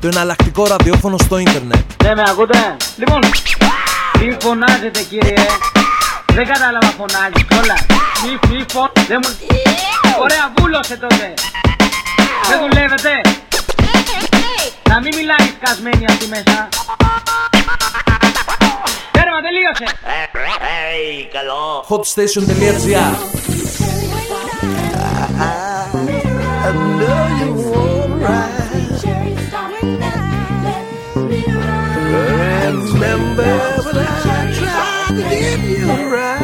Το εναλλακτικό ραδιόφωνο στο ίντερνετ. Ναι, με ακούτε; Λοιπόν, τι φωνάζετε κύριε. Δεν κατάλαβα φωνάζεις όλα. Μη μη φων... Δεν μου... Ωραία, βούλωσε τότε. Δεν δουλεύετε. Να μην μιλάεις σκασμένη αυτή μέσα. Τέρμα, τελείωσε. καλό. hotstation.gr I know you won't Remember when I tried to give you right.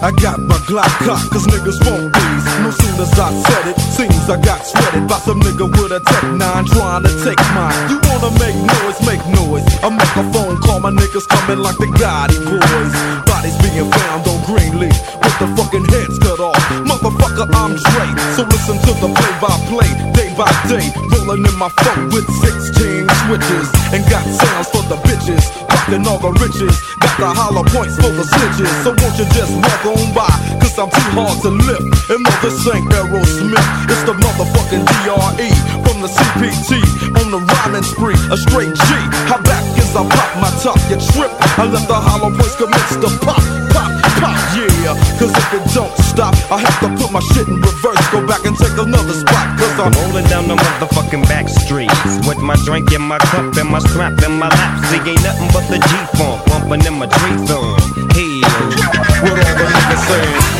I got my Glock cocked, cause niggas want these. No sooner as I said it, seems I got sweated by some nigga with a Tech 9 trying to take mine. You wanna make noise, make noise. I make a phone call, my niggas coming like the Gotti boys. Bodies being found on Greenleaf with the fucking. Motherfucker, I'm so listen to the play by play, day by day. Rolling in my phone with 16 switches and got sounds for the bitches. Rocking all the riches, got the hollow points for the snitches. So won't you just walk on by? Cause I'm too hard to lift. And no, this ain't Aerosmith, it's the motherfucking DRE from the CPT on the rhyming spree. A straight G. How back as I pop my top, you trip. I let the hollow points commence to pop, pop, pop, yeah. Cause if it don't stop, I have to put my shit in reverse. Go back and take another spot. Cause I'm Rolling down the motherfucking back streets With my drink in my cup and my strap in my lap See ain't nothing but the G-funk Bumping in my dreams on Hell what all the niggas saying.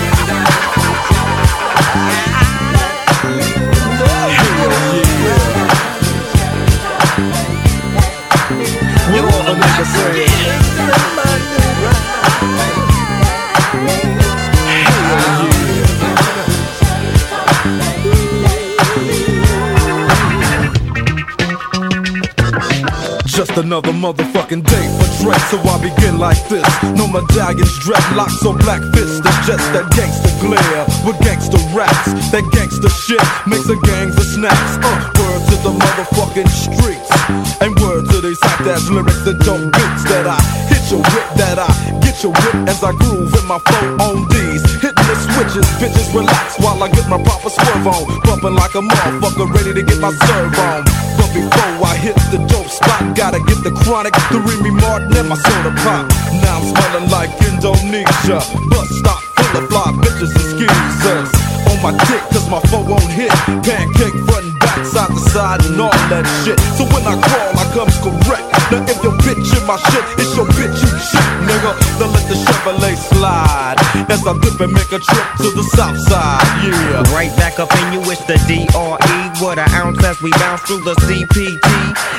Motherfucking day for Dre, so I begin like this. No medallions, dreadlocks, or black fists. It's just that gangster glare with gangster raps. That gangster shit makes a gangs of snaps. Uh, word to the motherfucking streets. And word to these hot ass lyrics that don't beats that I hit your whip, that I get your whip as I groove in my phone on these. Hitting the switches, bitches relax while I get my proper swerve on. Bumping like a motherfucker, ready to get my serve on. Before I hit the dope spot, gotta get the chronic, the Remy Martin, and my soda pop. Now I'm smelling like Indonesia. Bus stop full of fly bitches and skeezers. On my dick, cause my phone won't hit. Pancake front and back, side to side, and all that shit. So when I crawl, I comes correct. Now if your bitch in my shit, it's your bitch you shit, nigga. Then let the Chevrolet slide. As I dip and make a trip to the south side, yeah. Right back up in you, it's the DRE. What an ounce as we bounce through the CPT.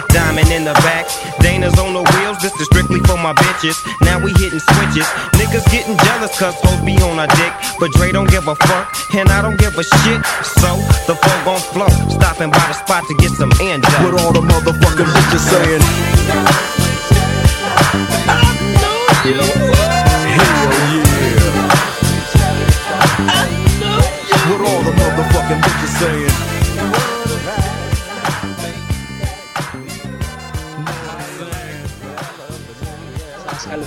Diamond in the back, Dana's on the wheels. This is strictly for my bitches. Now we hitting switches. Niggas getting jealous cause hoes be on our dick. But Dre don't give a fuck, and I don't give a shit. So the phone gon' flow. Stopping by the spot to get some end What all the motherfucking bitches saying? Hell yeah. What all the motherfucking bitches saying?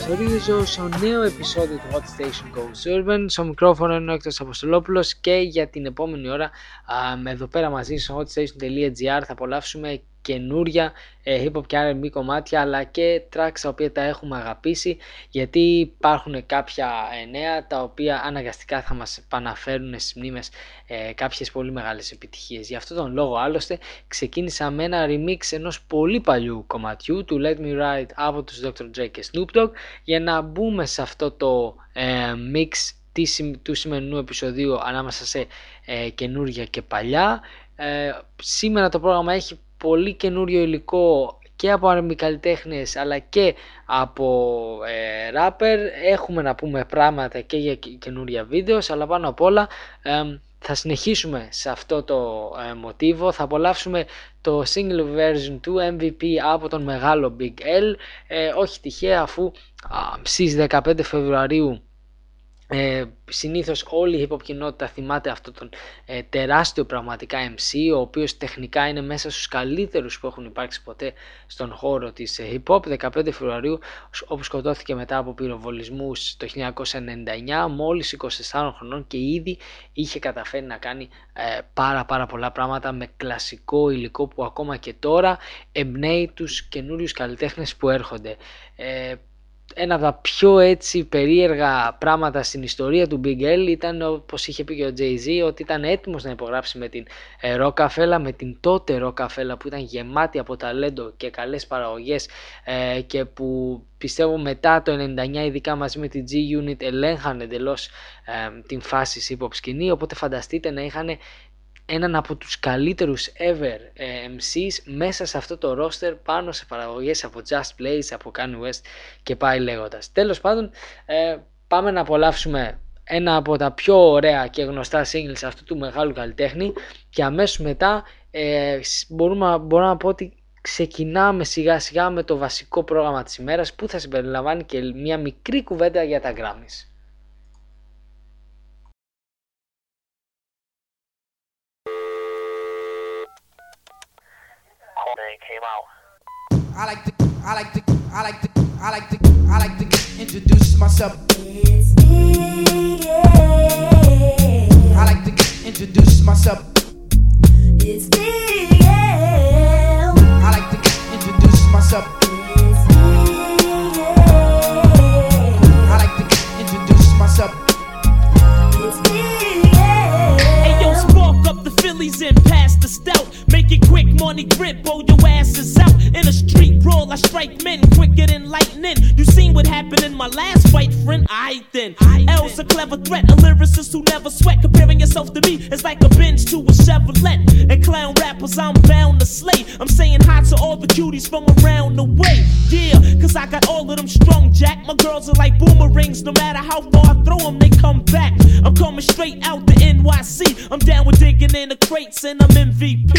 Καλωσορίζω σε νέο επεισόδιο του Hot Station Goes Urban. Στο μικρόφωνο είναι ο Έκτος Αποστολόπουλος και για την επόμενη ώρα α, με εδώ πέρα μαζί στο hotstation.gr θα απολαύσουμε καινούρια ε, hip hop και R&B κομμάτια αλλά και tracks τα οποία τα έχουμε αγαπήσει γιατί υπάρχουν κάποια ε, νέα τα οποία αναγκαστικά θα μας επαναφέρουν στις μνήμες ε, κάποιες πολύ μεγάλες επιτυχίες. Γι' αυτόν τον λόγο άλλωστε ξεκίνησα με ένα remix ενός πολύ παλιού κομματιού του Let Me Ride από τους Dr. Dre και Snoop Dogg για να μπούμε σε αυτό το ε, mix της- του σημερινού επεισοδίου ανάμεσα σε ε, καινούργια και παλιά. Ε, σήμερα το πρόγραμμα έχει πολύ καινούριο υλικό και από R&B καλλιτέχνες αλλά και από ε, rapper. Έχουμε να πούμε πράγματα και για και- καινούρια βίντεος, αλλά πάνω απ' όλα ε, θα συνεχίσουμε σε αυτό το ε, μοτίβο, θα απολαύσουμε το single version του MVP από τον μεγάλο Big L, ε, όχι τυχαία αφού α, στις 15 Φεβρουαρίου ε, συνήθως όλη η hip hop κοινότητα θυμάται αυτό τον ε, τεράστιο πραγματικά MC ο οποίος τεχνικά είναι μέσα στους καλύτερους που έχουν υπάρξει ποτέ στον χώρο της ε, hip hop. 15 Φεβρουαρίου όπου σκοτώθηκε μετά από πυροβολισμούς το 1999 μόλις 24 χρονών και ήδη είχε καταφέρει να κάνει ε, πάρα πάρα πολλά πράγματα με κλασικό υλικό που ακόμα και τώρα εμπνέει τους καινούριους καλλιτέχνες που έρχονται. Ε, ένα από τα πιο έτσι περίεργα πράγματα στην ιστορία του Big L ήταν όπως είχε πει και ο Jay-Z ότι ήταν έτοιμος να υπογράψει με την ε, Rockefeller, με την τότε Rockefeller που ήταν γεμάτη από ταλέντο και καλές παραγωγές ε, και που πιστεύω μετά το 99 ειδικά μαζί με την G-Unit ελέγχαν εντελώς ε, την φάση hip hop σκηνή. Οπότε φανταστείτε να είχαν έναν από τους καλύτερους ever ε, MCs μέσα σε αυτό το roster πάνω σε παραγωγές από Just Blaze, από Kanye West και πάει λέγοντας. Τέλος πάντων ε, πάμε να απολαύσουμε ένα από τα πιο ωραία και γνωστά singles αυτού του μεγάλου καλλιτέχνη και αμέσως μετά ε, μπορούμε, μπορώ να πω ότι ξεκινάμε σιγά σιγά με το βασικό πρόγραμμα της ημέρας που θα συμπεριλαμβάνει και μια μικρή κουβέντα για τα Grammys. I like to, I like to, I like to, I like to, I like to introduce myself. It's me, yeah. I like to introduce myself. It's Big L. I like to introduce myself. Phillies and past the stout. Make it quick, money grip, oh your ass is out. In a street brawl, I strike men quicker than lightning. You seen what happened in my last fight, friend? I then. L's a clever threat, a lyricist who never sweat. Comparing yourself to me is like a bench to a Chevrolet. And clown rappers, I'm bound to slay. I'm saying hi to all the cuties from around the way. Yeah, cause I got all of them strong, Jack. My girls are like boomerangs, no matter how far I throw them, they come back. I'm coming straight out the NYC. I'm down with digging in the crates and I'm MVP.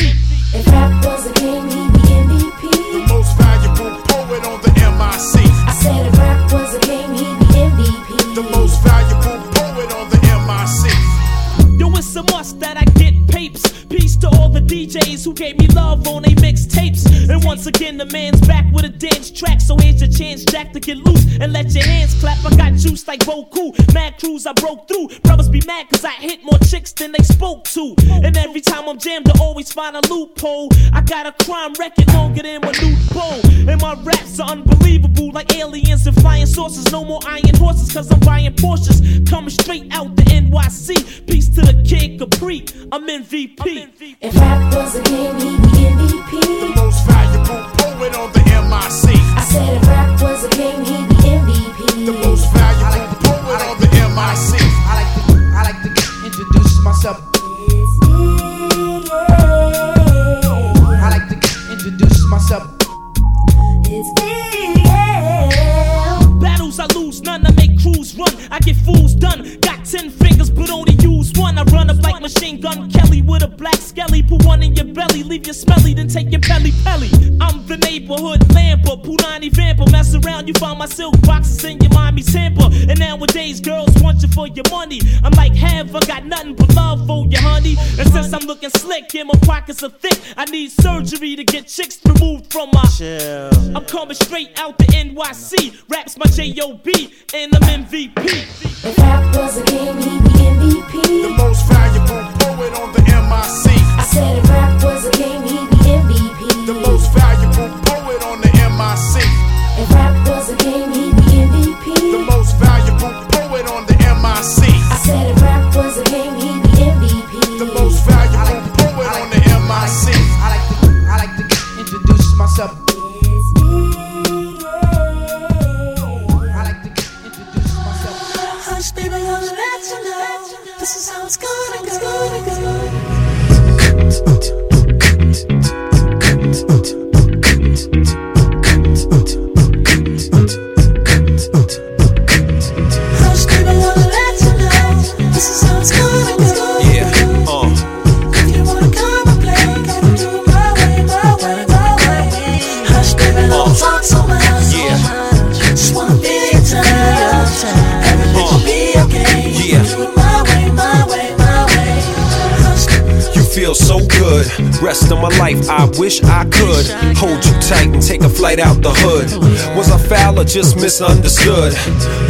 If rap was a game, he'd be MVP. The most valuable poet on the MIC. I said if rap was a game, he'd be MVP. The most valuable poet on the MIC. Yo, it's a must that I get papes. Peace to all the DJs who gave me love on they mixtapes. And once again, the man's back with a dance track. So here's your chance, Jack, to get loose and let your hands clap. I got juice like Boku. Mad crews I broke through. Brothers be mad cause I hit more chicks than they spoke to. And every time I'm jammed, I always find a loophole. I got a crime record longer than my new bow. And my raps are unbelievable like aliens and flying saucers. No more iron horses cause I'm buying Porsches. Coming straight out the NYC. Peace to the kid Capri. I'm MVP. If rap was a game, he'd be MVP. Pockets are thick, I need surgery to get chicks removed from my. I'm coming straight out the NYC. Raps my J.O.B. and I'm MVP. If rap was a game, he'd be MVP. The most valuable poet on the MIC. I said good. Rest of my life, I wish I could hold you tight and take a flight out the hood. Was I foul or just misunderstood?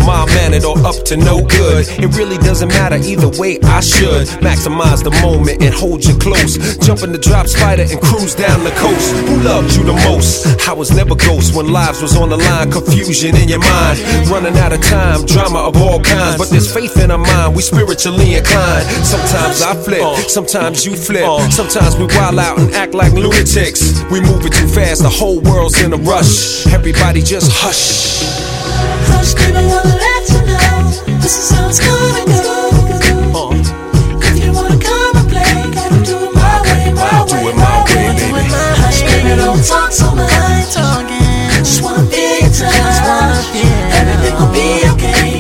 My mannered or up to no good? It really doesn't matter either way. I should maximize the moment and hold you close. Jump in the drop spider and cruise down the coast. Who loved you the most? I was never ghost when lives was on the line. Confusion in your mind, running out of time. Drama of all kinds, but there's faith in our mind. We spiritually inclined. Sometimes I flip, sometimes you flip. Sometimes we wild out and act like lunatics. We moving too fast, the whole world's in a rush. Everybody just hush. hush, baby, wanna let you know this is how it's gonna go. If you wanna come and play, gotta do it my way, my I'll way, my way, way. baby. Hush, baby, don't talk so much. Just wanna be your touch. Everything will be okay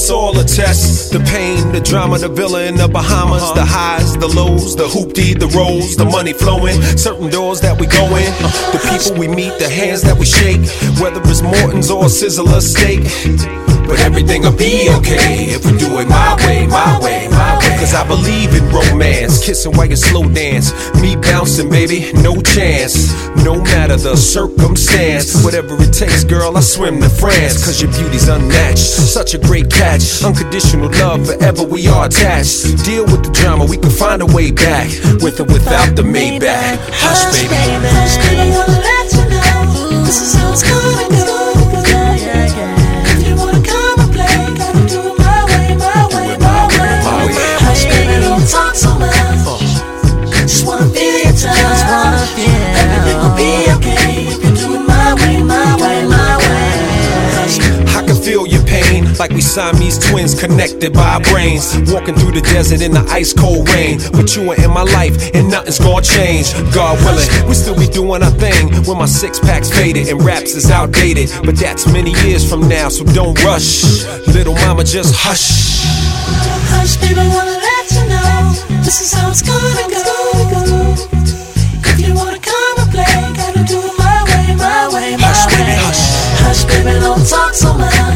It's all a test. The pain, the drama, the villa in the Bahamas, the highs, the lows, the hoopty, the rolls, the money flowing, certain doors that we go in, the people we meet, the hands that we shake, whether it's Morton's or Sizzler steak. But everything'll be okay if we do it my way, my way, my way. Cause I believe in romance, kissing while you slow dance. Me bouncing, baby, no chance. No matter the circumstance, whatever it takes, girl, I swim to France. Cause your beauty's unmatched, such a great catch. Unconditional love, forever we are attached. Deal with the drama, we can find a way back. With or without the Maybach. Hush, baby. Hush, baby, wanna let you know this is how it's gonna go. Like we Siamese twins connected by our brains. Walking through the desert in the ice cold rain. But you are in my life, and nothing's gonna change. God willing, we still be doing our thing when my six pack's faded and raps is outdated. But that's many years from now, so don't rush. Little mama, just hush. hush, baby, wanna let you know this is how it's gonna go. If you wanna come and play, gotta do it my way, my way, my way. Hush, way. baby, hush. Hush, baby, don't talk so much.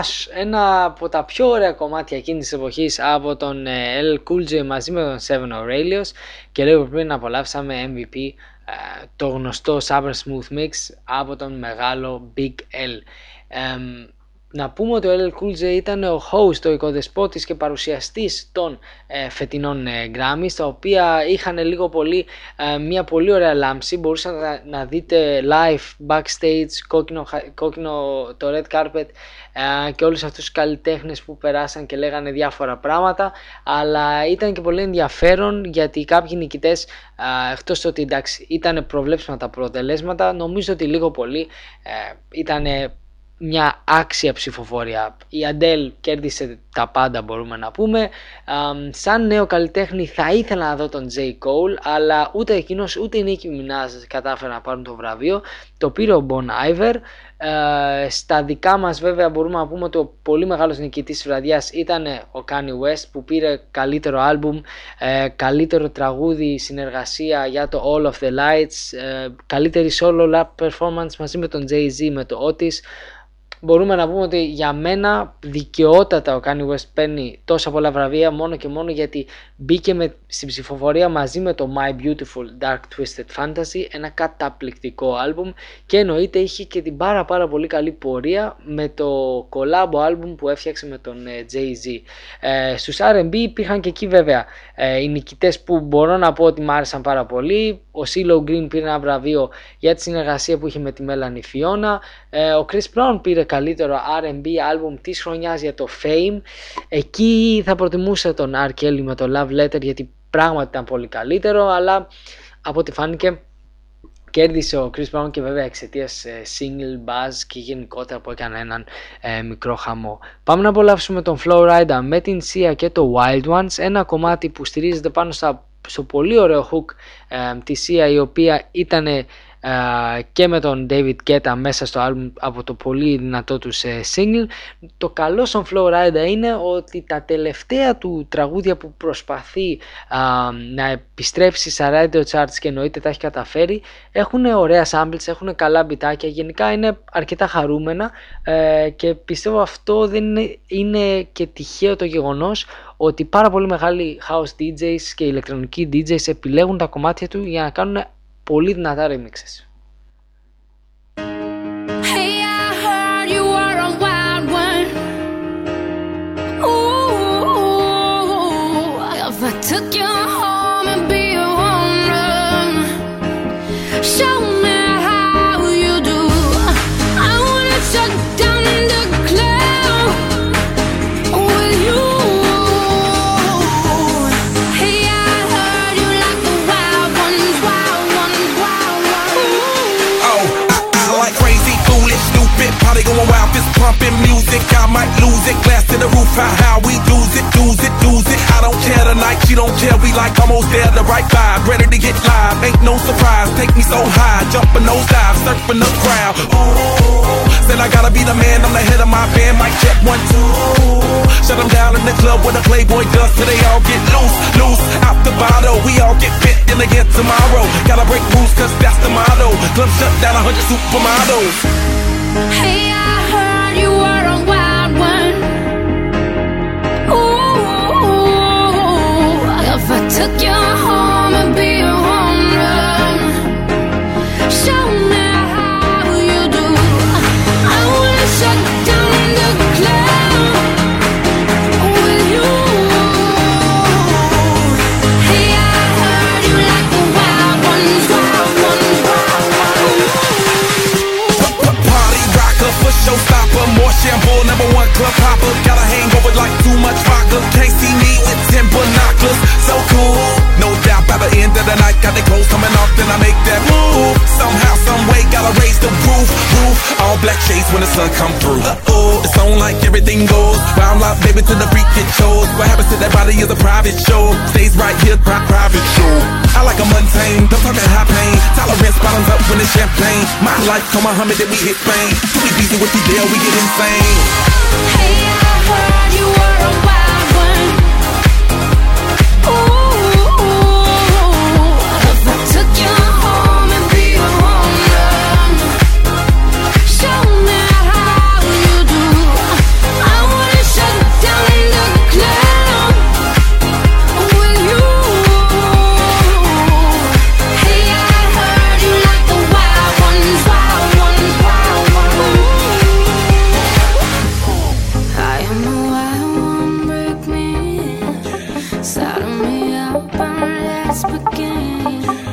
Hush, ένα από τα πιο ωραία κομμάτια εκείνης της εποχής από τον ε, LL Cool J μαζί με τον Seven Aurelius και λίγο πριν απολαύσαμε MVP ε, το γνωστό Summer Smooth Mix από τον μεγάλο Big L. Εμ, να πούμε ότι ο LL Cool J ήταν ο host, ο οικοδεσπότης και παρουσιαστής των ε, φετινών ε, Grammys, τα οποία είχαν λίγο πολύ ε, μια πολύ ωραία λάμψη, μπορούσατε να, να δείτε live, backstage, κόκκινο, χα- κόκκινο το red carpet ε, και όλους αυτούς τους καλλιτέχνες που περάσαν και λέγανε διάφορα πράγματα, αλλά ήταν και πολύ ενδιαφέρον γιατί κάποιοι νικητές, ε, εκτός το ότι εντάξει ήταν προβλέψιμα τα αποτελέσματα, νομίζω ότι λίγο πολύ ε, ήταν μια άξια ψηφοφορία. Η Αντέλ κέρδισε τα πάντα μπορούμε να πούμε. Αμ, σαν νέο καλλιτέχνη θα ήθελα να δω τον J. Cole, αλλά ούτε εκείνος ούτε η Nicki Minaj κατάφερε να πάρουν το βραβείο. Το πήρε ο Bon Iver. Ε, στα δικά μας βέβαια μπορούμε να πούμε ότι ο πολύ μεγάλος νικητής της βραδιάς ήταν ο Kanye West που πήρε καλύτερο άλμπουμ, ε, καλύτερο τραγούδι συνεργασία για το All of the Lights, ε, καλύτερη solo rap performance μαζί με τον Jay-Z με το Otis. Μπορούμε να πούμε ότι για μένα δικαιότατα ο Kanye West παίρνει τόσα πολλά βραβεία μόνο και μόνο γιατί μπήκε με, στην ψηφοφορία μαζί με το My Beautiful Dark Twisted Fantasy ένα καταπληκτικό άλμπουμ και εννοείται είχε και την πάρα πάρα πολύ καλή πορεία με το collab άλμπουμ που έφτιαξε με τον ε, Jay-Z. Ε, στους R&B υπήρχαν και εκεί βέβαια ε, οι νικητές που μπορώ να πω ότι μου άρεσαν πάρα πολύ. Ο CeeLo Green πήρε ένα βραβείο για τη συνεργασία που είχε με τη Melanie Fiona. Ε, ο Chris Brown πήρε καλύτερο R&B άλμπουμ της χρονιάς για το Fame. Εκεί θα προτιμούσα τον R. Kelly με το Love Letter γιατί πράγματι ήταν πολύ καλύτερο αλλά από ό,τι φάνηκε κέρδισε ο Chris Brown και βέβαια εξαιτίας single buzz και γενικότερα που έκανε έναν ε, μικρό χαμό. Πάμε να απολαύσουμε τον Flow Rider με την Sia και το Wild Ones, ένα κομμάτι που στηρίζεται πάνω στα, στο πολύ ωραίο hook ε, της Sia η οποία ήταν και με τον David Guetta μέσα στο album από το πολύ δυνατό του single. Το καλό στον Flow Rider είναι ότι τα τελευταία του τραγούδια που προσπαθεί να επιστρέψει στα radio charts και εννοείται τα έχει καταφέρει έχουν ωραία samples, έχουν καλά μπιτάκια, γενικά είναι αρκετά χαρούμενα ε, και πιστεύω αυτό δεν είναι, είναι και τυχαίο το γεγονός ότι πάρα πολύ μεγάλοι house DJs και ηλεκτρονικοί DJs επιλέγουν τα κομμάτια του για να κάνουν πολύ δυνατά remixes. It, glass to the roof, how, how we lose it, lose it, lose it. I don't care tonight, she don't care, we like almost there, the right vibe, ready to get live. Ain't no surprise, take me so high, jumping those dives, surfing the crowd. Ooh, said I gotta be the man, I'm the head of my band, mic check one, two. Shut them down in the club where the Playboy does, till they all get loose, loose, out the bottle. We all get fit in again tomorrow. Gotta break rules, cause that's the motto. Club shut down, a 100 supermodels. Hey, I showstopper. More shampoo, number one club hopper. Got a hangover like too much vodka. Can't see me with ten binoculars. So cool. No doubt by the end of the night, got the clothes coming off, then I make that move. Somehow, some way, gotta raise the roof, roof. All black shades when the sun come through. Uh-oh, it's on like everything goes. Wild out, baby, to the freak it shows. What happens to that body is a private show. Stays right here, pri- private show. I like a mundane, don't talk high pain. Tolerance bottoms up when it's champagne. My life, come on, Muhammad, then we hit Spain. Too easy with the deal, we get insane. Hey, I heard you were a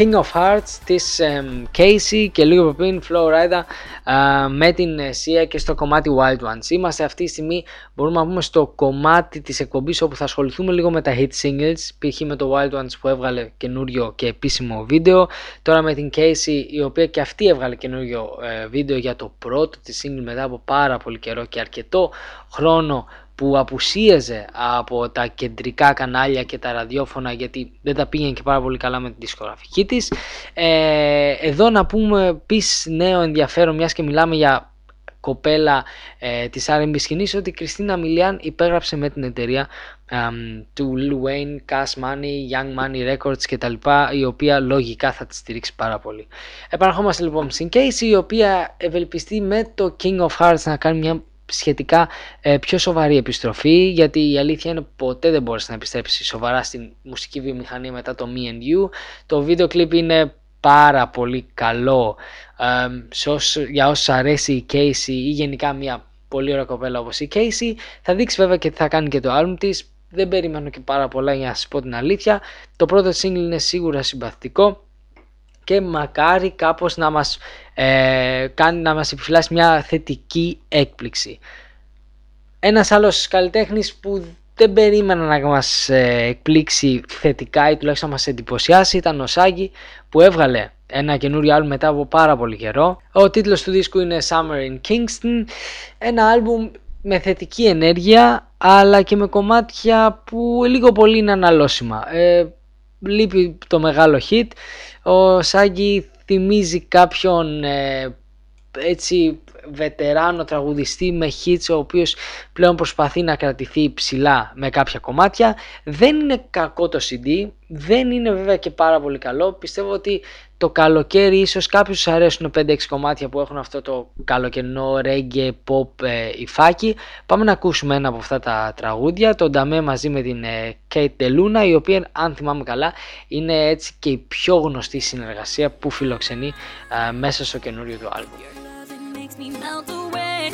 King of Hearts της εμ, Casey και λίγο πριν Flow Rida α, με την ε, Sia και στο κομμάτι Wild Ones. Είμαστε αυτή τη στιγμή μπορούμε να πούμε στο κομμάτι της εκπομπής όπου θα ασχοληθούμε λίγο με τα hit singles π.χ. με το Wild Ones που έβγαλε καινούριο και επίσημο βίντεο τώρα με την Casey η οποία και αυτή έβγαλε καινούριο ε, βίντεο για το πρώτο της single μετά από πάρα πολύ καιρό και αρκετό χρόνο που απουσίαζε από τα κεντρικά κανάλια και τα ραδιόφωνα γιατί δεν τα πήγαινε και πάρα πολύ καλά με την δισκογραφική της. Ε, εδώ να πούμε επίσης νέο ενδιαφέρον μιας και μιλάμε για κοπέλα ε, της R&B σκηνής ότι η Κριστίνα Μιλιάν υπέγραψε με την εταιρεία εμ, του Lil Wayne, Cash Money, Young Money Records κτλ η οποία λογικά θα τη στηρίξει πάρα πολύ. Επαναρχόμαστε λοιπόν στην Casey η οποία ευελπιστεί με το King of Hearts να κάνει μια σχετικά ε, πιο σοβαρή επιστροφή γιατί η αλήθεια είναι ποτέ δεν μπόρεσε να επιστρέψεις σοβαρά στην μουσική βιομηχανία μετά το Me and You. Το βίντεο κλιπ είναι πάρα πολύ καλό ε, σε όσους- για όσους αρέσει η Casey ή γενικά μια πολύ ωραία κοπέλα όπως η Casey. Θα δείξει βέβαια και τι θα κάνει και το album της. Δεν περιμένω και πάρα πολλά για να σας πω την αλήθεια. Το πρώτο single είναι σίγουρα συμπαθητικό και μακάρι κάπως να μας ε, κάνει να μας επιφυλάσει μια θετική έκπληξη. Ένας άλλος καλλιτέχνης που δεν περίμενα να μας ε, εκπλήξει θετικά ή τουλάχιστον να μας εντυπωσιάσει ήταν ο Σάγκη που έβγαλε ένα καινούριο άλμπουμ μετά από πάρα πολύ καιρό. Ο τίτλος του δίσκου είναι Summer in Kingston, ένα άλμπουμ με θετική ενέργεια αλλά και με κομμάτια που λίγο πολύ είναι αναλώσιμα. Ε, λείπει το μεγάλο hit. Ο Σάγκη θυμίζει κάποιον ε, έτσι βετεράνο τραγουδιστή με hits ο οποίος πλέον προσπαθεί να κρατηθεί ψηλά με κάποια κομμάτια. Δεν είναι κακό το CD, δεν είναι βέβαια και πάρα πολύ καλό. Πιστεύω ότι το καλοκαίρι ίσως κάποιους τους αρέσουν 5-6 κομμάτια που έχουν αυτό το καλοκαιρινό reggae pop ε, υφάκι. Πάμε να ακούσουμε ένα από αυτά τα τραγούδια, το Νταμέ μαζί με την ε, Kate DeLuna, η οποία αν θυμάμαι καλά είναι έτσι και η πιο γνωστή συνεργασία που φιλοξενεί ε, μέσα στο καινούριο του άλμπουμ.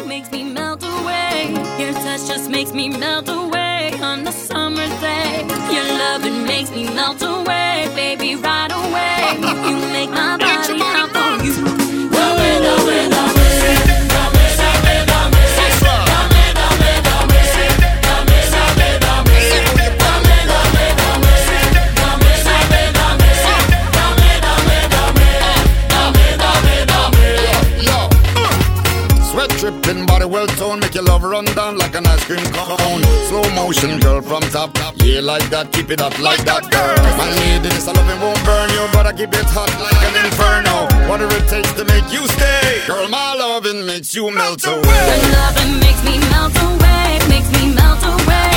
Makes me melt away, away. Your touch just makes me melt away on a summer day. Your loving makes me melt away, baby, right away. You make my body hot for you. Dame, dame, dame. Sweat dripping, body well toned, make your love run down like an ice cream cone. Slow motion, girl, from top top. Yeah, like that, keep it up like that, girl. My lady, this I love it won't burn you, but I keep it hot like an inferno. Whatever it takes to make you stay, girl, my loving makes you melt away. Your loving makes me melt away, makes me melt away.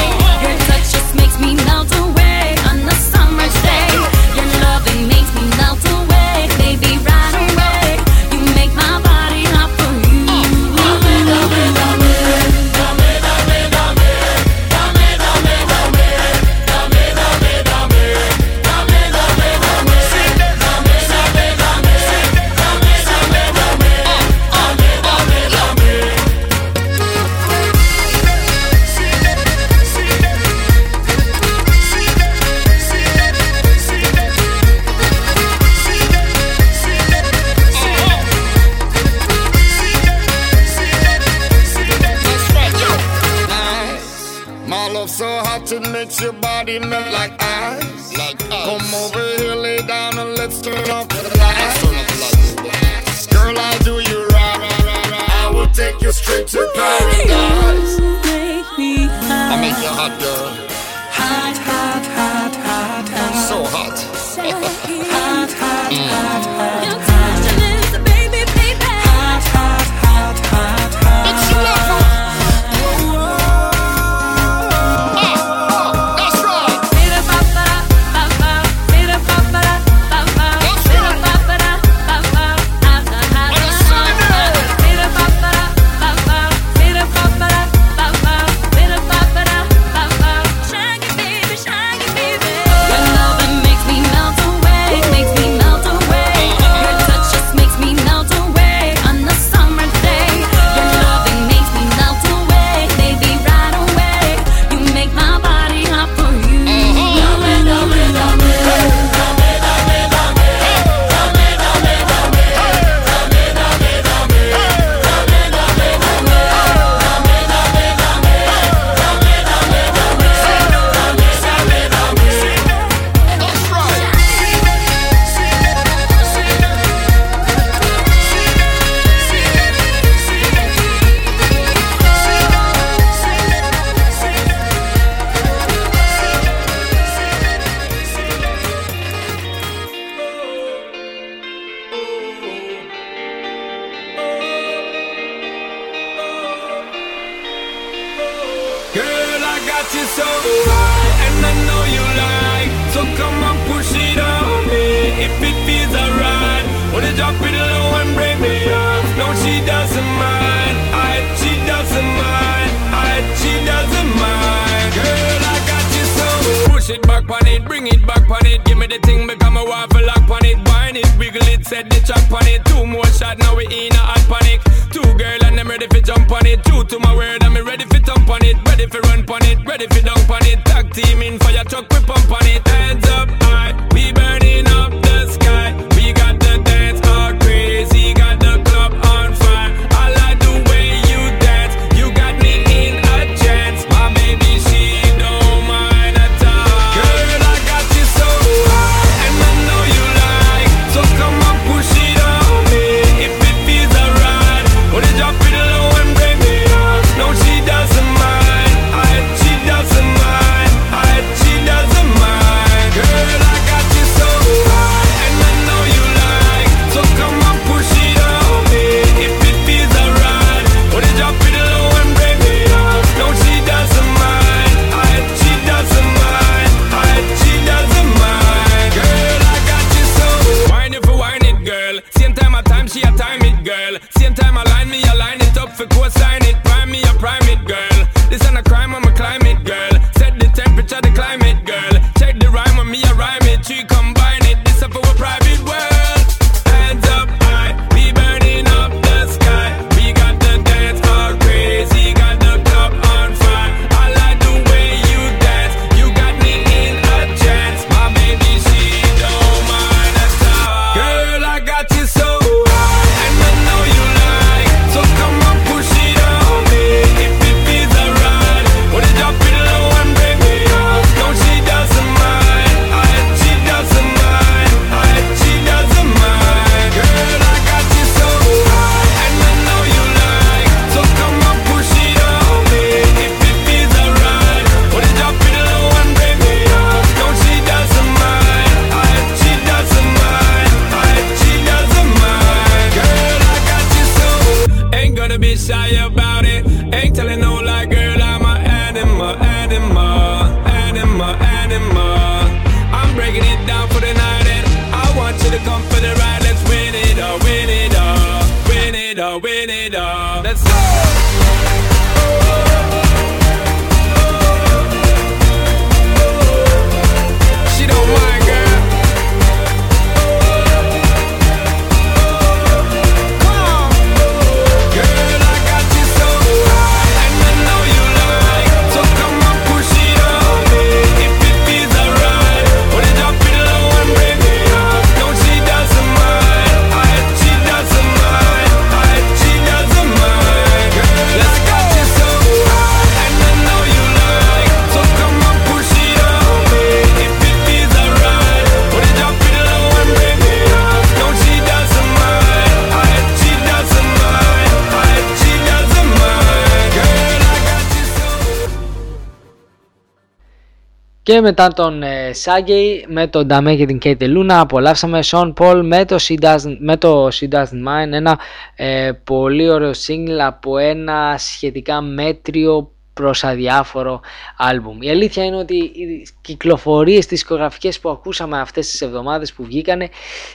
Και μετά τον ε, Σάγκεϊ με τον Νταμέ και την Κέιτε Λούνα απολαύσαμε Sean Paul με το She Doesn't, με το She Doesn't Mind ένα ε, πολύ ωραίο single από ένα σχετικά μέτριο προς αδιάφορο άλμπουμ. Η αλήθεια είναι ότι οι κυκλοφορίες τις δισκογραφικές που ακούσαμε αυτές τις εβδομάδες που βγήκανε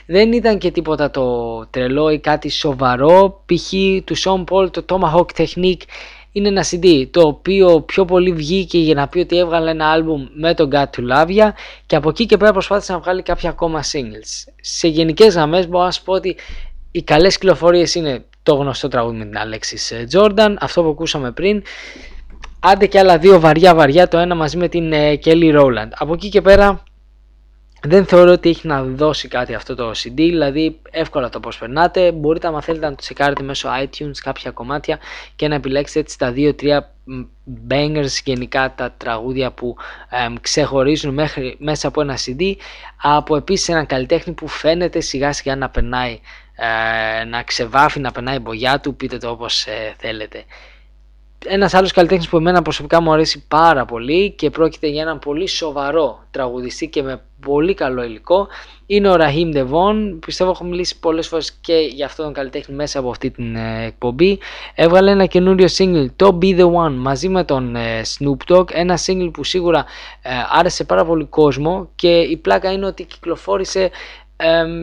δεν ήταν και τίποτα το τρελό ή κάτι σοβαρό. Π.χ. του Sean Paul το Tomahawk Technique είναι ένα CD το οποίο πιο πολύ βγήκε για να πει ότι έβγαλε ένα άλμπουμ με τον God to Love Ya και από εκεί και πέρα προσπάθησε να βγάλει κάποια ακόμα singles. Σε γενικές γραμμές μπορώ να σου πω ότι οι καλές κυκλοφορίες είναι το γνωστό τραγούδι με την Alexis Jordan, αυτό που ακούσαμε πριν, άντε και άλλα δύο βαριά βαριά, το ένα μαζί με την ε, Kelly Rowland. Από εκεί και πέρα δεν θεωρώ ότι έχει να δώσει κάτι αυτό το CD, δηλαδή εύκολα το προσπερνάτε. Μπορείτε άμα θέλετε να το τσεκάρετε μέσω iTunes κάποια κομμάτια και να επιλέξετε έτσι τα 2-3 bangers γενικά τα τραγούδια που ε, ξεχωρίζουν μέχρι, μέσα από ένα CD από επίσης ένα καλλιτέχνη που φαίνεται σιγά σιγά να περνάει ε, να ξεβάφει, να περνάει μπογιά του, πείτε το όπως ε, θέλετε ένας άλλος καλλιτέχνης που εμένα προσωπικά μου αρέσει πάρα πολύ και πρόκειται για έναν πολύ σοβαρό τραγουδιστή και με πολύ καλό υλικό είναι ο Rahim Devon, πιστεύω έχω μιλήσει πολλές φορές και για αυτόν τον καλλιτέχνη μέσα από αυτή την ε, εκπομπή. Έβγαλε ένα καινούριο single το Be The One μαζί με τον ε, Snoop Dogg. Ένα single που σίγουρα ε, άρεσε πάρα πολύ κόσμο και η πλάκα είναι ότι κυκλοφόρησε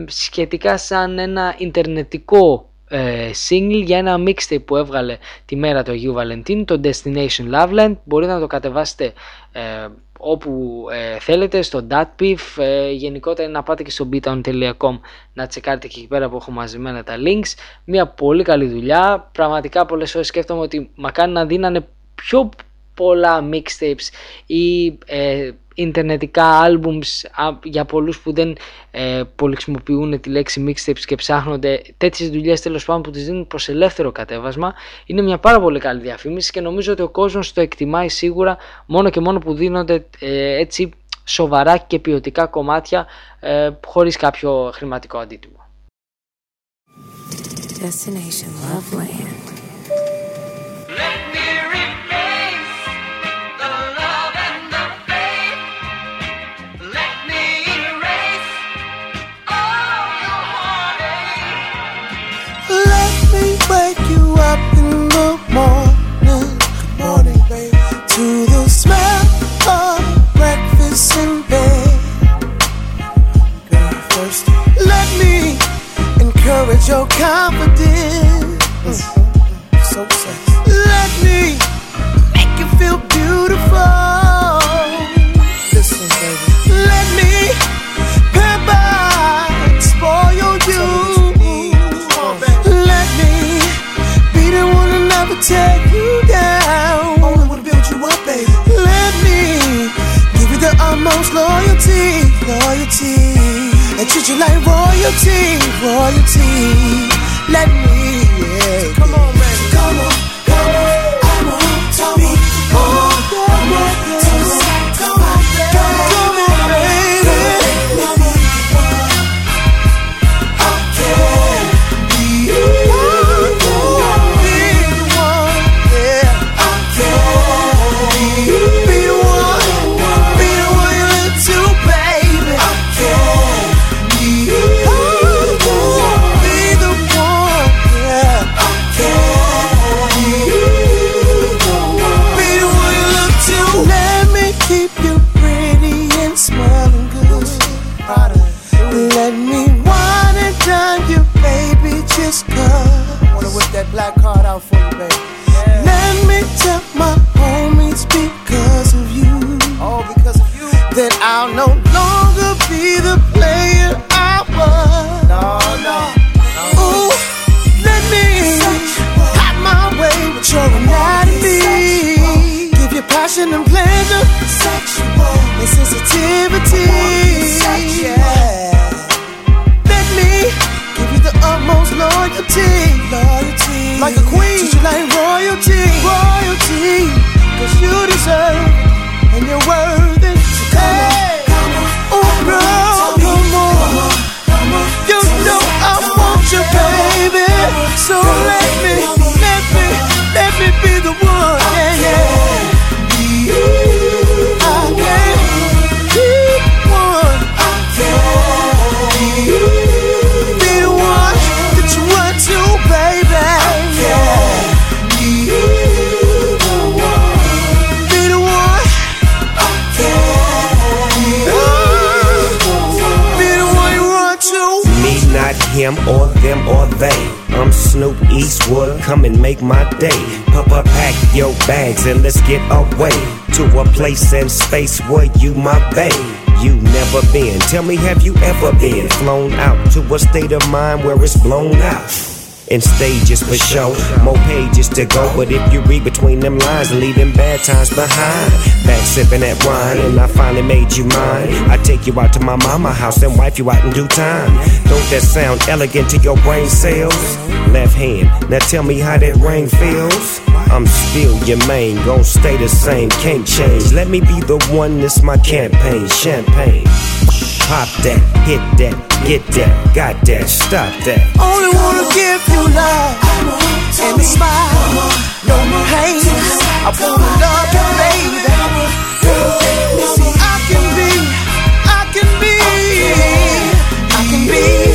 σχετικά σαν ένα ιντερνετικό ε, single για ένα mixtape που έβγαλε τη μέρα του Αγίου Βαλεντίνου, το Destination Loveland. Μπορείτε να το κατεβάσετε ε, όπου ε, θέλετε, στο Datpiff, ε, γενικότερα να πάτε και στο beatown.com να τσεκάρετε και εκεί πέρα που έχω μαζεμένα τα links. Μια πολύ καλή δουλειά, πραγματικά πολλές φορές σκέφτομαι ότι μακάρι να δίνανε πιο πολλά mixtapes ή ε, ιντερνετικά albums για πολλούς που δεν ε, πολυχρησιμοποιούν τη λέξη mixtapes και ψάχνονται τέτοιες δουλειές τέλος πάντων που τις δίνουν προς ελεύθερο κατέβασμα είναι μια πάρα πολύ καλή διαφήμιση και νομίζω ότι ο κόσμος το εκτιμάει σίγουρα μόνο και μόνο που δίνονται ε, έτσι σοβαρά και ποιοτικά κομμάτια ε, χωρίς κάποιο χρηματικό αντίτιμο. Destination Loveland. Your confidence. So sexy. Let me make you feel beautiful. Listen, baby. Let me pamper, spoil you. Let me be the one to never tear you down. Only wanna build you up, baby. Let me give you the utmost loyalty, loyalty, treat you like royalty, royalty. Let me, Like a queen, treat you like royalty, royalty. Cause you deserve and you're worthy. Him or them or they. I'm Snoop Eastwood, come and make my day. Papa, pack your bags and let's get away to a place and space where you my babe. You never been. Tell me, have you ever been flown out to a state of mind where it's blown out? In stages for show, more pages to go. But if you read between them lines them bad times behind, back sipping that wine, and I finally made you mine. I take you out to my mama house and wipe you out in due time. Don't that sound elegant to your brain cells? Left hand, now tell me how that ring feels. I'm still your main, gon' stay the same, can't change. Let me be the one, this my campaign, champagne. Pop that, hit that, get that, got that, stop that. Only wanna give you love and a smile, no more pain. I wanna love you, baby. I can be, I can be, I can be.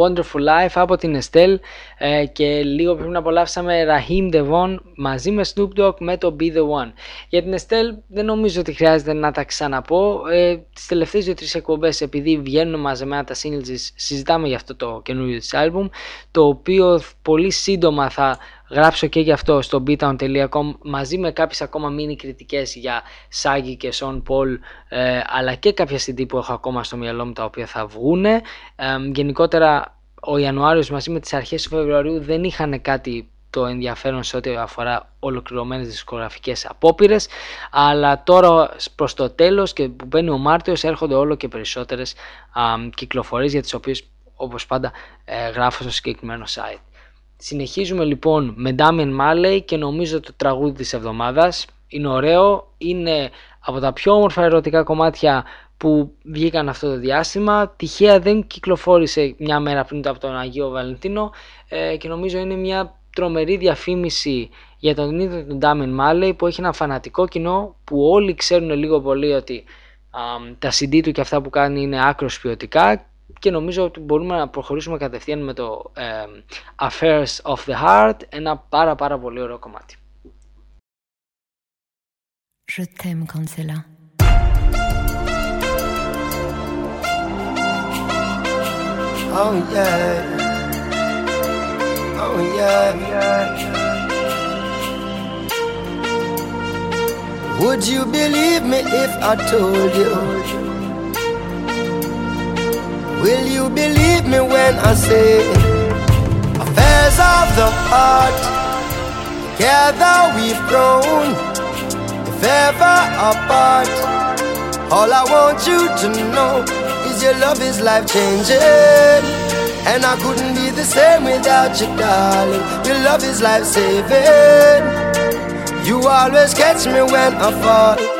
Wonderful Life από την Estelle ε, και λίγο πριν απολαύσαμε Raheem Devon μαζί με Snoop Dogg με το Be The One. Για την Estelle δεν νομίζω ότι χρειάζεται να τα ξαναπώ. Ε, τις τελευταίες 2-3 εκπομπές επειδή βγαίνουν μαζεμένα τα singles της, συζητάμε για αυτό το καινούριο της album το οποίο πολύ σύντομα θα γράψω και γι' αυτό στο beatown.com μαζί με κάποιες ακόμα μίνι κριτικές για Σάγκη και Σον Πολ ε, αλλά και κάποια CD που έχω ακόμα στο μυαλό μου τα οποία θα βγούνε. Ε, γενικότερα ο Ιανουάριος μαζί με τις αρχές του Φεβρουαρίου δεν είχαν κάτι το ενδιαφέρον σε ό,τι αφορά ολοκληρωμένες δισκογραφικές απόπειρες αλλά τώρα προς το τέλος και που μπαίνει ο Μάρτιος έρχονται όλο και περισσότερες α, κυκλοφορίες για τις οποίες όπως πάντα ε, γράφω στο συγκεκριμένο site. Συνεχίζουμε λοιπόν με Damien Marley και νομίζω το τραγούδι της εβδομάδας. Είναι ωραίο, είναι από τα πιο όμορφα ερωτικά κομμάτια που βγήκαν αυτό το διάστημα. Τυχαία δεν κυκλοφόρησε μια μέρα πριν από τον Αγίο Βαλεντίνο ε, και νομίζω είναι μια τρομερή διαφήμιση για τον ίδιο τον Damien Marley που έχει ένα φανατικό κοινό που όλοι ξέρουν λίγο πολύ ότι α, τα CD του και αυτά που κάνει είναι άκρος ποιοτικά και νομίζω ότι μπορούμε να προχωρήσουμε κατευθείαν με το ε, Affairs of the Heart, ένα πάρα πάρα πολύ ωραίο κομμάτι. Je t'aime quand c'est là. Oh yeah. Oh yeah. Would you believe me if I told you? Will you believe me when I say affairs of the heart? Together we've grown, if ever apart. All I want you to know is your love is life changing. And I couldn't be the same without you, darling. Your love is life saving. You always catch me when I fall.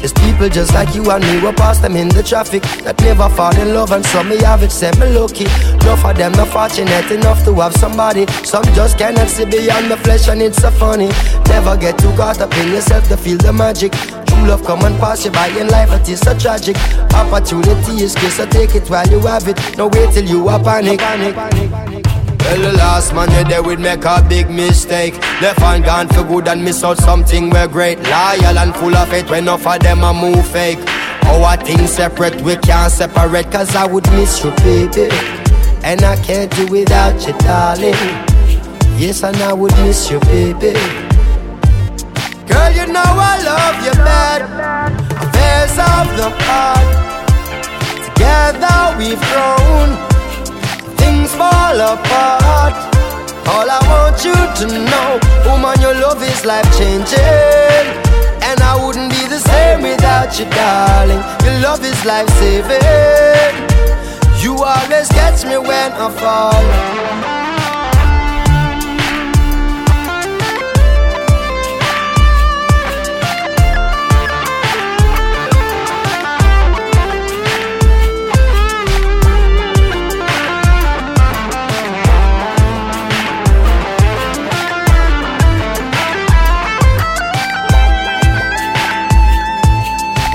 There's people just like you and me, we pass them in the traffic that never fall in love, and some me have it, say me lucky. Enough of them not fortunate enough to have somebody. Some just cannot see beyond the flesh, and it's so funny. Never get too caught up in yourself to feel the magic. True love come and pass you by in life, it is so tragic. Opportunity is good, so take it while you have it. No wait till you are panic. panic. Well, the last man you there would make a big mistake. Left and gone for good and miss out something we're great. Loyal and full of it when enough of them a move fake. Our things separate, we can't separate. Cause I would miss you, baby. And I can't do without you, darling. Yes, and I would miss you, baby. Girl, you know I love you bad. Affairs of the heart. Together we've grown fall apart. All I want you to know, woman, your love is life changing. And I wouldn't be the same without you, darling. Your love is life saving. You always catch me when I fall.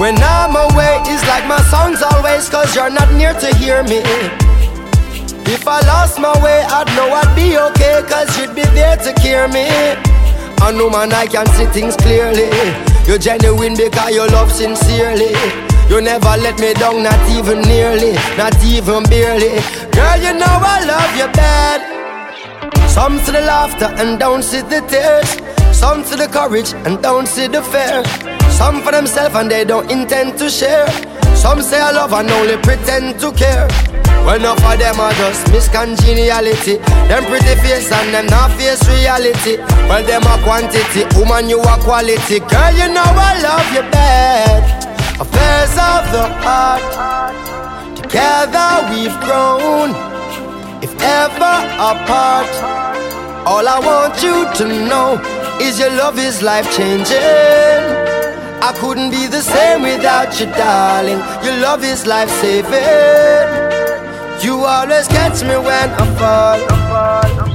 When I'm away, it's like my songs always, cause you're not near to hear me. If I lost my way, I'd know I'd be okay, cause you'd be there to cure me. I know, man, I can see things clearly. You're genuine because you love sincerely. You never let me down, not even nearly, not even barely. Girl, you know I love you bad. Some to the laughter and don't see the tears. Some to the courage and don't see the fear. Some for themselves and they don't intend to share. Some say I love and only pretend to care. Well, enough of them are just miscongeniality. Them pretty face and them not face reality. Well, them are quantity, woman you are quality. Girl, you know I love you bad. Affairs of the heart. Together we've grown. If ever apart, all I want you to know is your love is life changing. I couldn't be the same without you, darling. Your love is life saving. You always catch me when I fall. Yeah,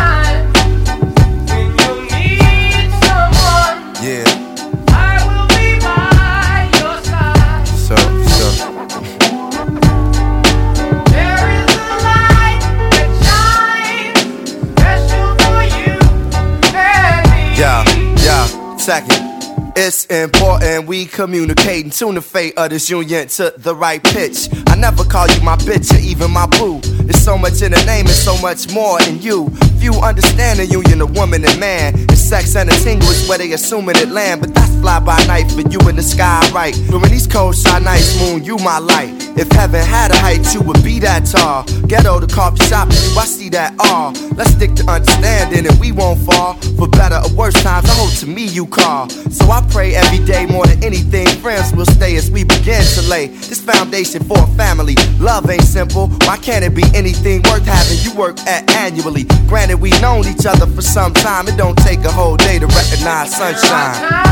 And tune the fate of this union to the right pitch. Never call you my bitch or even my boo. There's so much in the name and so much more in you. Few understand the union of woman and man. It's sex and a tingle is where they assuming it land. But that's fly by night for you in the sky, right? During these cold shy nights, moon, you my light. If heaven had a height, you would be that tall. Ghetto the coffee shop, you, I see that all. Let's stick to understanding and we won't fall. For better or worse times, I hope to me you call. So I pray every day more than anything. Friends will stay as we begin to lay this foundation for a family. Love ain't simple. Why can't it be anything worth having you work at annually? Granted, we known each other for some time. It don't take a whole day to recognize sunshine. Yeah,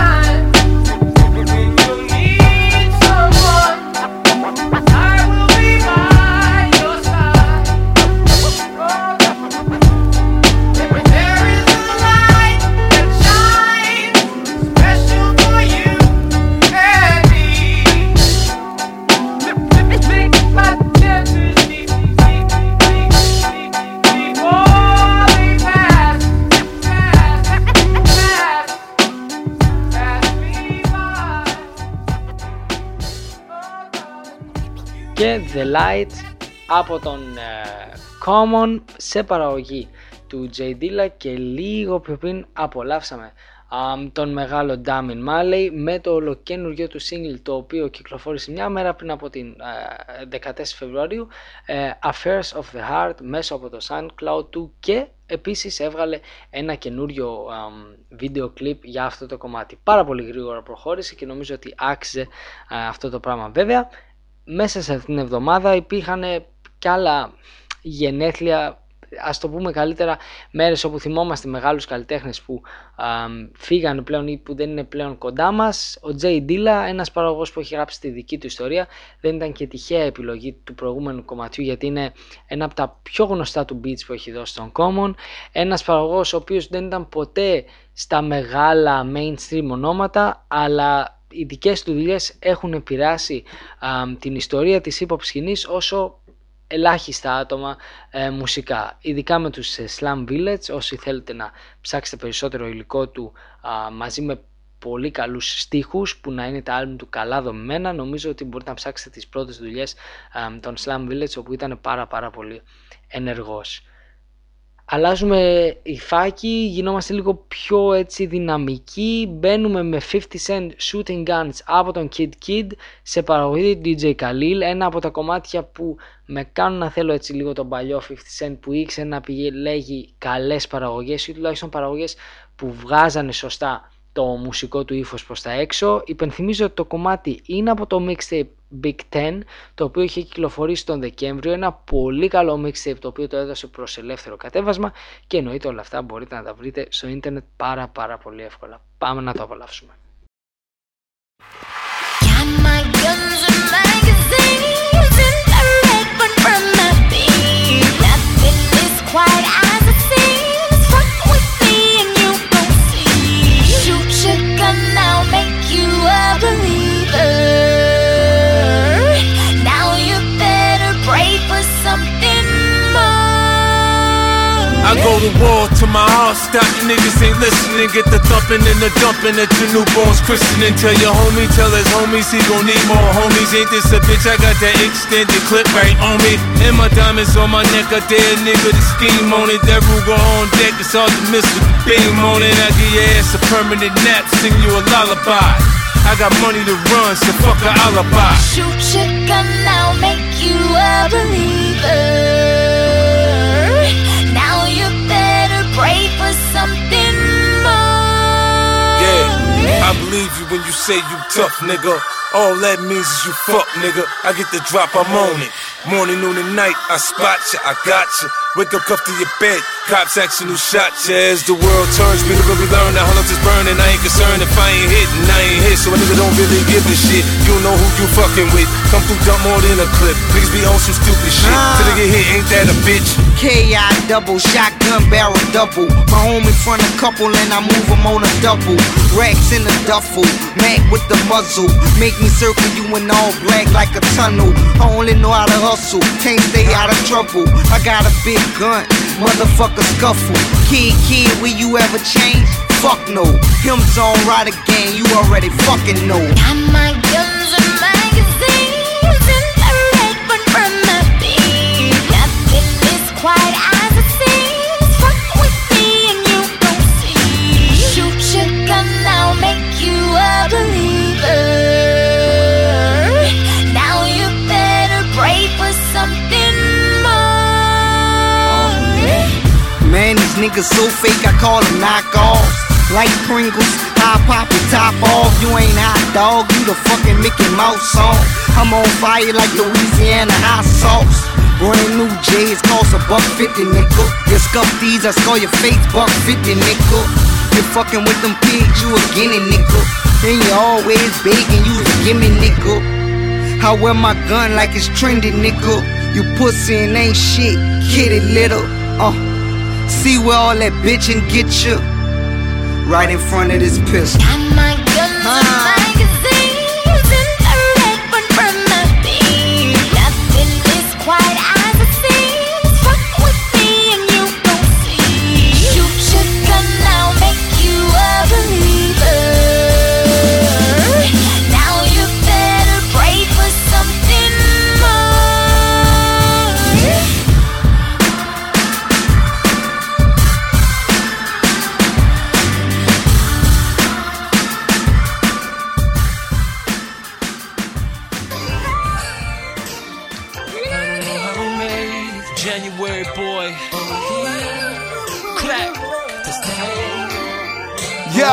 The Light από τον ε, Common σε παραγωγή του J Dilla και λίγο πιο πριν απολαύσαμε αμ, τον μεγάλο Damin Marley με το ολοκένουργιο του single το οποίο κυκλοφόρησε μια μέρα πριν από την ε, 14 Φεβρουαρίου ε, Affairs of the Heart μέσω από το SoundCloud του και επίσης έβγαλε ένα καινούριο βίντεο κλιπ για αυτό το κομμάτι. Πάρα πολύ γρήγορα προχώρησε και νομίζω ότι άξιζε ε, αυτό το πράγμα. Βέβαια μέσα σε αυτήν την εβδομάδα υπήρχαν και άλλα γενέθλια ας το πούμε καλύτερα μέρες όπου θυμόμαστε μεγάλους καλλιτέχνες που α, φύγανε πλέον ή που δεν είναι πλέον κοντά μας. Ο Jay Dilla, ένας παραγωγός που έχει γράψει τη δική του ιστορία, δεν ήταν και τυχαία επιλογή του προηγούμενου κομματιού γιατί είναι ένα από τα πιο γνωστά του beats που έχει δώσει στον Common. Ένας παραγωγός ο οποίος δεν ήταν ποτέ στα μεγάλα mainstream ονόματα, αλλά οι δικές του δουλειές έχουν επηρεάσει α, την ιστορία της hip hop σκηνής όσο ελάχιστα άτομα ε, μουσικά. Ειδικά με τους ε, Slam Village, όσοι θέλετε να ψάξετε περισσότερο υλικό του α, μαζί με πολύ καλούς στίχους που να είναι τα άλμπουμ του καλά δομημένα νομίζω ότι μπορείτε να ψάξετε τις πρώτες δουλειές α, των Slam Village όπου ήταν πάρα πάρα πολύ ενεργός αλλάζουμε υφάκι, γινόμαστε λίγο πιο έτσι δυναμικοί, μπαίνουμε με 50 Cent Shooting Guns από τον Kid Kid σε παραγωγή DJ Khalil, ένα από τα κομμάτια που με κάνουν να θέλω έτσι λίγο τον παλιό 50 Cent που ήξερε να πηγαίνει, λέγει καλές παραγωγές ή τουλάχιστον παραγωγές που βγάζανε σωστά το μουσικό του ύφος προς τα έξω. Υπενθυμίζω ότι το κομμάτι είναι από το mixtape Big Ten, το οποίο είχε κυκλοφορήσει τον Δεκέμβριο, ένα πολύ καλό mixtape το οποίο το έδωσε προς ελεύθερο κατέβασμα και εννοείται όλα αυτά μπορείτε να τα βρείτε στο ίντερνετ πάρα πάρα πολύ εύκολα. Πάμε να το απολαύσουμε. My guns go to war till my heart stop. Niggas ain't listening. Get the thumping and the dumping at your newborn's christening. Tell your homie, tell his homies he gon' need more homies. Ain't this a bitch? I got that extended clip right on me. And my diamonds on my neck. I dare nigga to scheme on it. That Ruger on deck. It's hard to miss with the beam on it. I give your ass a permanent nap. Sing you a lullaby. I got money to run, so fuck a alibi. Shoot your gun now, make you a believer. Believe you when you say you tough, nigga. All that means is you fuck, nigga. I get the drop, I'm on it. Morning, noon, and night, I spot ya, I got ya. Wake up, cuff to your bed. Cops action who shot ya. As the world turns, we really learn that hunters is burning. I ain't concerned if I ain't hitting, I ain't hit. So a nigga don't really give a shit. You know who you fucking with. Come through dump more than a clip. Niggas be on some stupid shit. Ah. Till they get hit, ain't that a bitch? KI double, shotgun barrel double. My homie front a couple and I move 'em on a double. Racks in the duffel, Mac with the muzzle. Make me circle you in all black like a tunnel. I only know how to hustle, can't stay out of trouble. I got a big gun, motherfucker scuffle. Kid, kid, will you ever change? Fuck no. Him's on right again, you already fucking know. Got my guns and magazines in the red one from my beat. Nothing is quite niggas so fake, I call them knockoffs. Like Pringles, high pop and top off. You ain't hot dog, you the fucking Mickey Mouse song. I'm on fire like Louisiana hot sauce. Brand new J's cost a buck fifty nickel. You scuff these, I score your face, buck fifty nickel. You fucking with them pigs, you a guinea nickel. And you always begging, you a gimme nickel. I wear my gun like it's trendy nickel. You pussy and ain't shit, kitty little. Uh, see where all that bitchin' get you? Right in front of this pistol.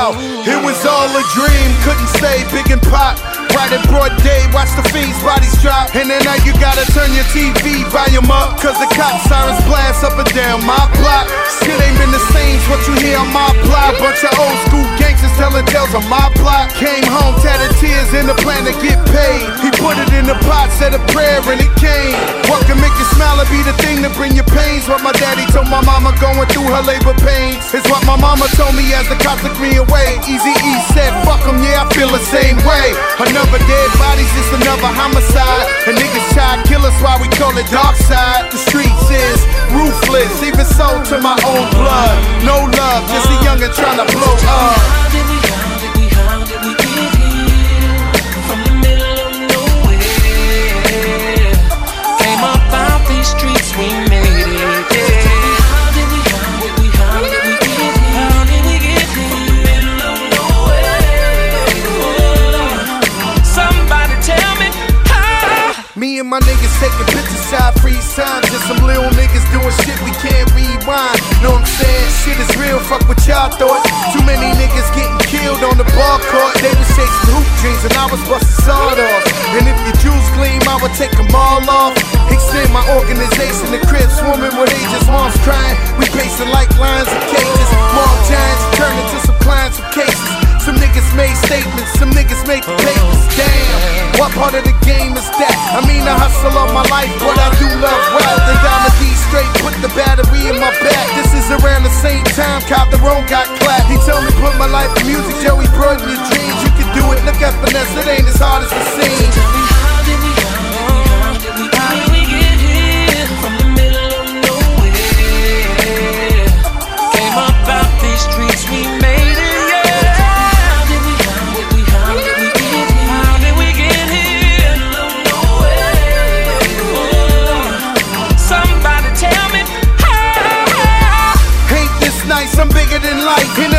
Yo, it was all a dream, couldn't stay big and pop. Right in broad day, watch the fiends' bodies drop. And then now you gotta turn your TV volume up. Cause the cop sirens blast up and down my block. Through her labor pains. It's what my mama told me as the cops took me away. Easy E said, fuck fuck 'em, yeah, I feel the same way. Another dead body's just another homicide. And niggas try to kill us why we call it dark side. The streets is ruthless, even so to my own blood. No love, just a youngin' trying to blow up. My niggas taking pictures side free signs. Just some little niggas doing shit we can't rewind. Know what I'm saying? Shit is real, fuck what y'all thought. Too many niggas getting killed on the ball court. They was chasing hoop dreams and I was busting sawed-off. And if your jewels gleam, I would take them all off. Extend my organization to crib swarming with agents, moms crying. We pacing like lions in cages. Mom giants turn into some clients with cases. Some niggas made statements, some niggas made the uh-huh. papers. Damn, what part of the game is that? I mean, I hustle all my life, but I do love rap. The diamond D straight, put the battery in my back. This is around the same time Rome got clapped. He told me put my life in music, Joey broaden your dreams. You can do it, look at finesse, it ain't as hard as it seems.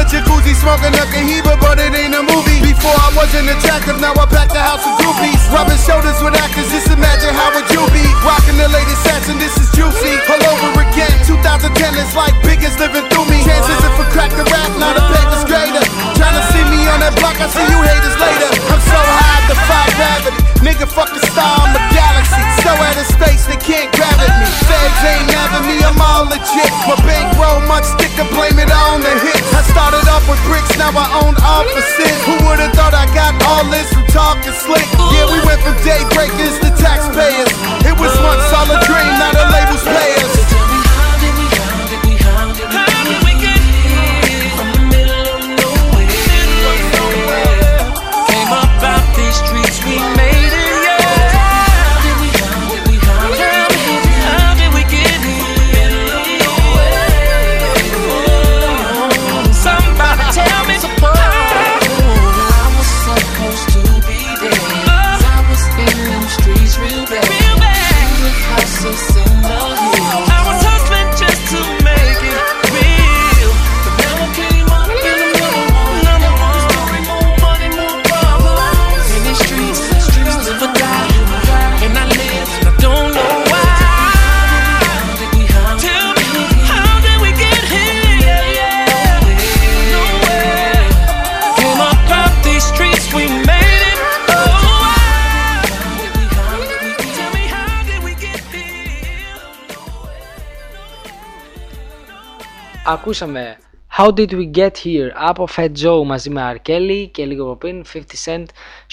Jacuzzi smoking a Cohiba, but it ain't a movie. Before I wasn't attractive, now I pack the house with groupies. Rubbing shoulders with actors, just imagine how would you be? Rocking the latest fashion, this is juicy. All over again, 2010 is like biggest living through me. Chances if I crack the rap, not a paper's greater. Trying to see me on that block, I see you haters later. I'm so high, defy gravity. Nigga, fuck the star, I'm a galaxy. So out of space, they can't grab at me. Feds ain't having me, I'm all legit. My bankroll much thicker, blame it on the hits. I started off with bricks, now I own offices. Who would've thought I got all this from talking slick? Yeah, we went from day breakers to taxpayers. It was once all a dream, now the labels pay us. Ακούσαμε How Did We Get Here από Fat Joe μαζί με R. Kelly και λίγο από πριν 50 Cent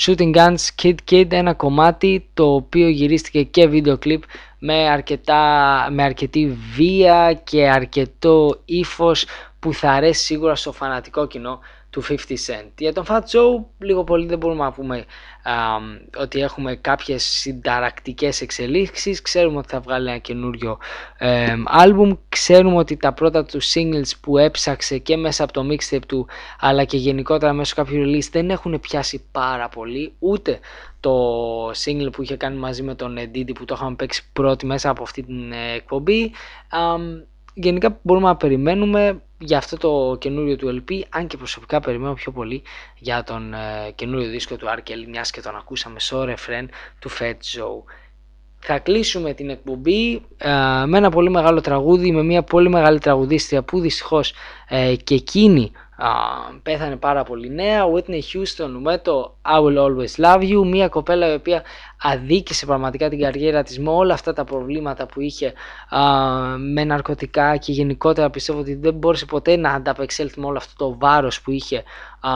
Shooting Guns Kid Kid ένα κομμάτι το οποίο γυρίστηκε και βίντεο κλιπ με, αρκετά, με αρκετή βία και αρκετό ύφος που θα αρέσει σίγουρα στο φανατικό κοινό του 50 Cent. Για τον Fat Joe λίγο πολύ δεν μπορούμε να πούμε α, ότι έχουμε κάποιες συνταρακτικές εξελίξεις. Ξέρουμε ότι θα βγάλει ένα καινούριο ε, άλμπουμ. Ξέρουμε ότι τα πρώτα τους singles που έψαξε και μέσα από το mixtape του αλλά και γενικότερα μέσω κάποιου release δεν έχουν πιάσει πάρα πολύ. Ούτε το single που είχε κάνει μαζί με τον Diddy που το είχαμε παίξει πρώτη μέσα από αυτή την ε, εκπομπή. Α, γενικά μπορούμε να περιμένουμε για αυτό το καινούριο του LP, αν και προσωπικά περιμένω πιο πολύ για τον ε, καινούριο δίσκο του R. Kelly, μιας και τον ακούσαμε στο ρεφρέν του Fat Joe. Θα κλείσουμε την εκπομπή ε, με ένα πολύ μεγάλο τραγούδι, με μια πολύ μεγάλη τραγουδίστρια που δυστυχώς ε, και εκείνη α, πέθανε πάρα πολύ νέα. Whitney Houston με το I Will Always Love You. Μια κοπέλα η οποία αδίκησε πραγματικά την καριέρα της με όλα αυτά τα προβλήματα που είχε α, με ναρκωτικά και γενικότερα πιστεύω ότι δεν μπόρεσε ποτέ να ανταπεξέλθει με όλο αυτό το βάρος που είχε α,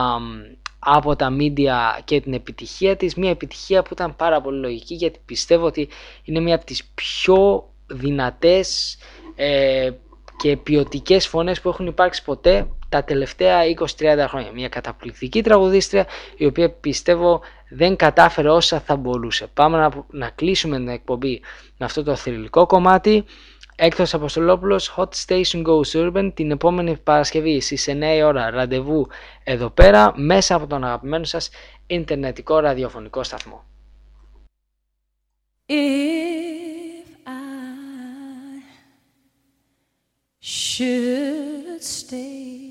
από τα media και την επιτυχία της. Μια επιτυχία που ήταν πάρα πολύ λογική γιατί πιστεύω ότι είναι μια από τις πιο δυνατές ε, και ποιοτικές φωνές που έχουν υπάρξει ποτέ τα τελευταία 20-30 χρόνια. Μια καταπληκτική τραγουδίστρια η οποία πιστεύω δεν κατάφερε όσα θα μπορούσε. Πάμε να, να κλείσουμε την εκπομπή με αυτό το θρηλυκό κομμάτι. Έκτος Αποστολόπουλος, Hot Station Goes Urban, την επόμενη Παρασκευή στις 9 η ώρα ραντεβού εδώ πέρα, μέσα από τον αγαπημένο σας ιντερνετικό ραδιοφωνικό σταθμό. If I should stay,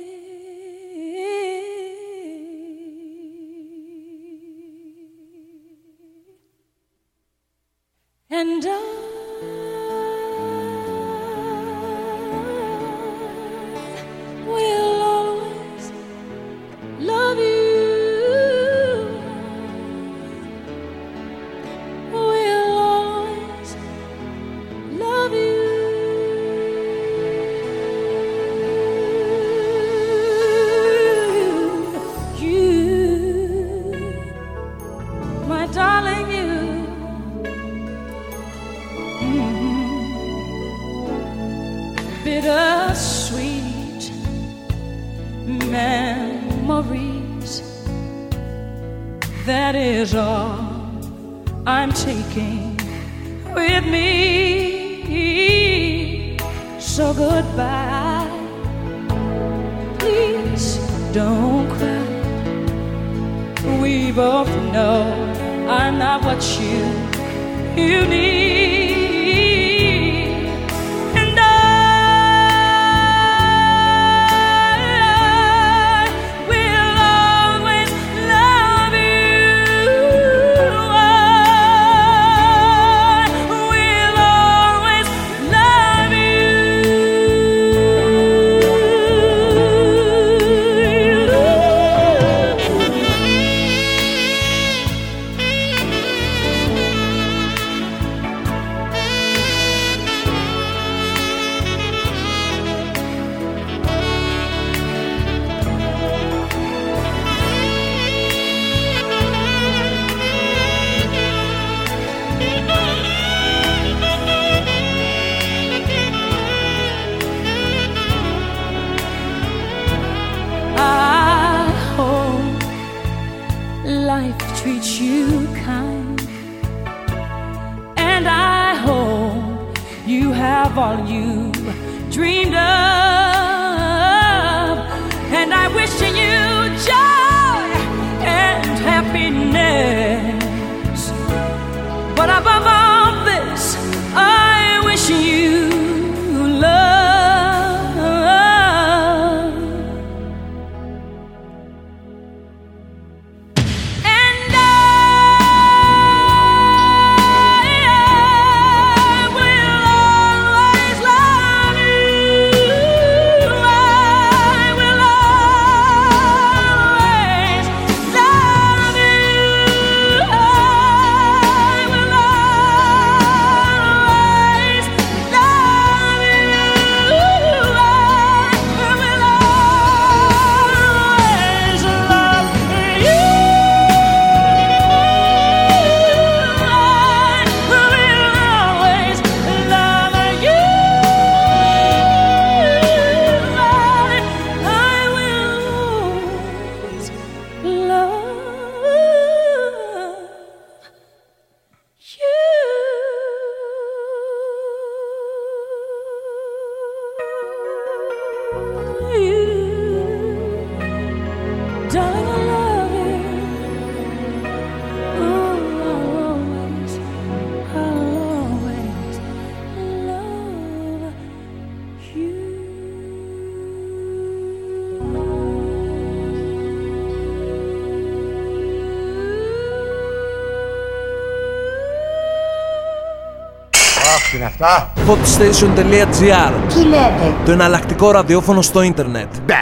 Life treats you kind, and I hope you have all you dreamed of, and I wish you Hotstation.gr Τι λέτε; Το εναλλακτικό ραδιόφωνο στο ίντερνετ. Μπε.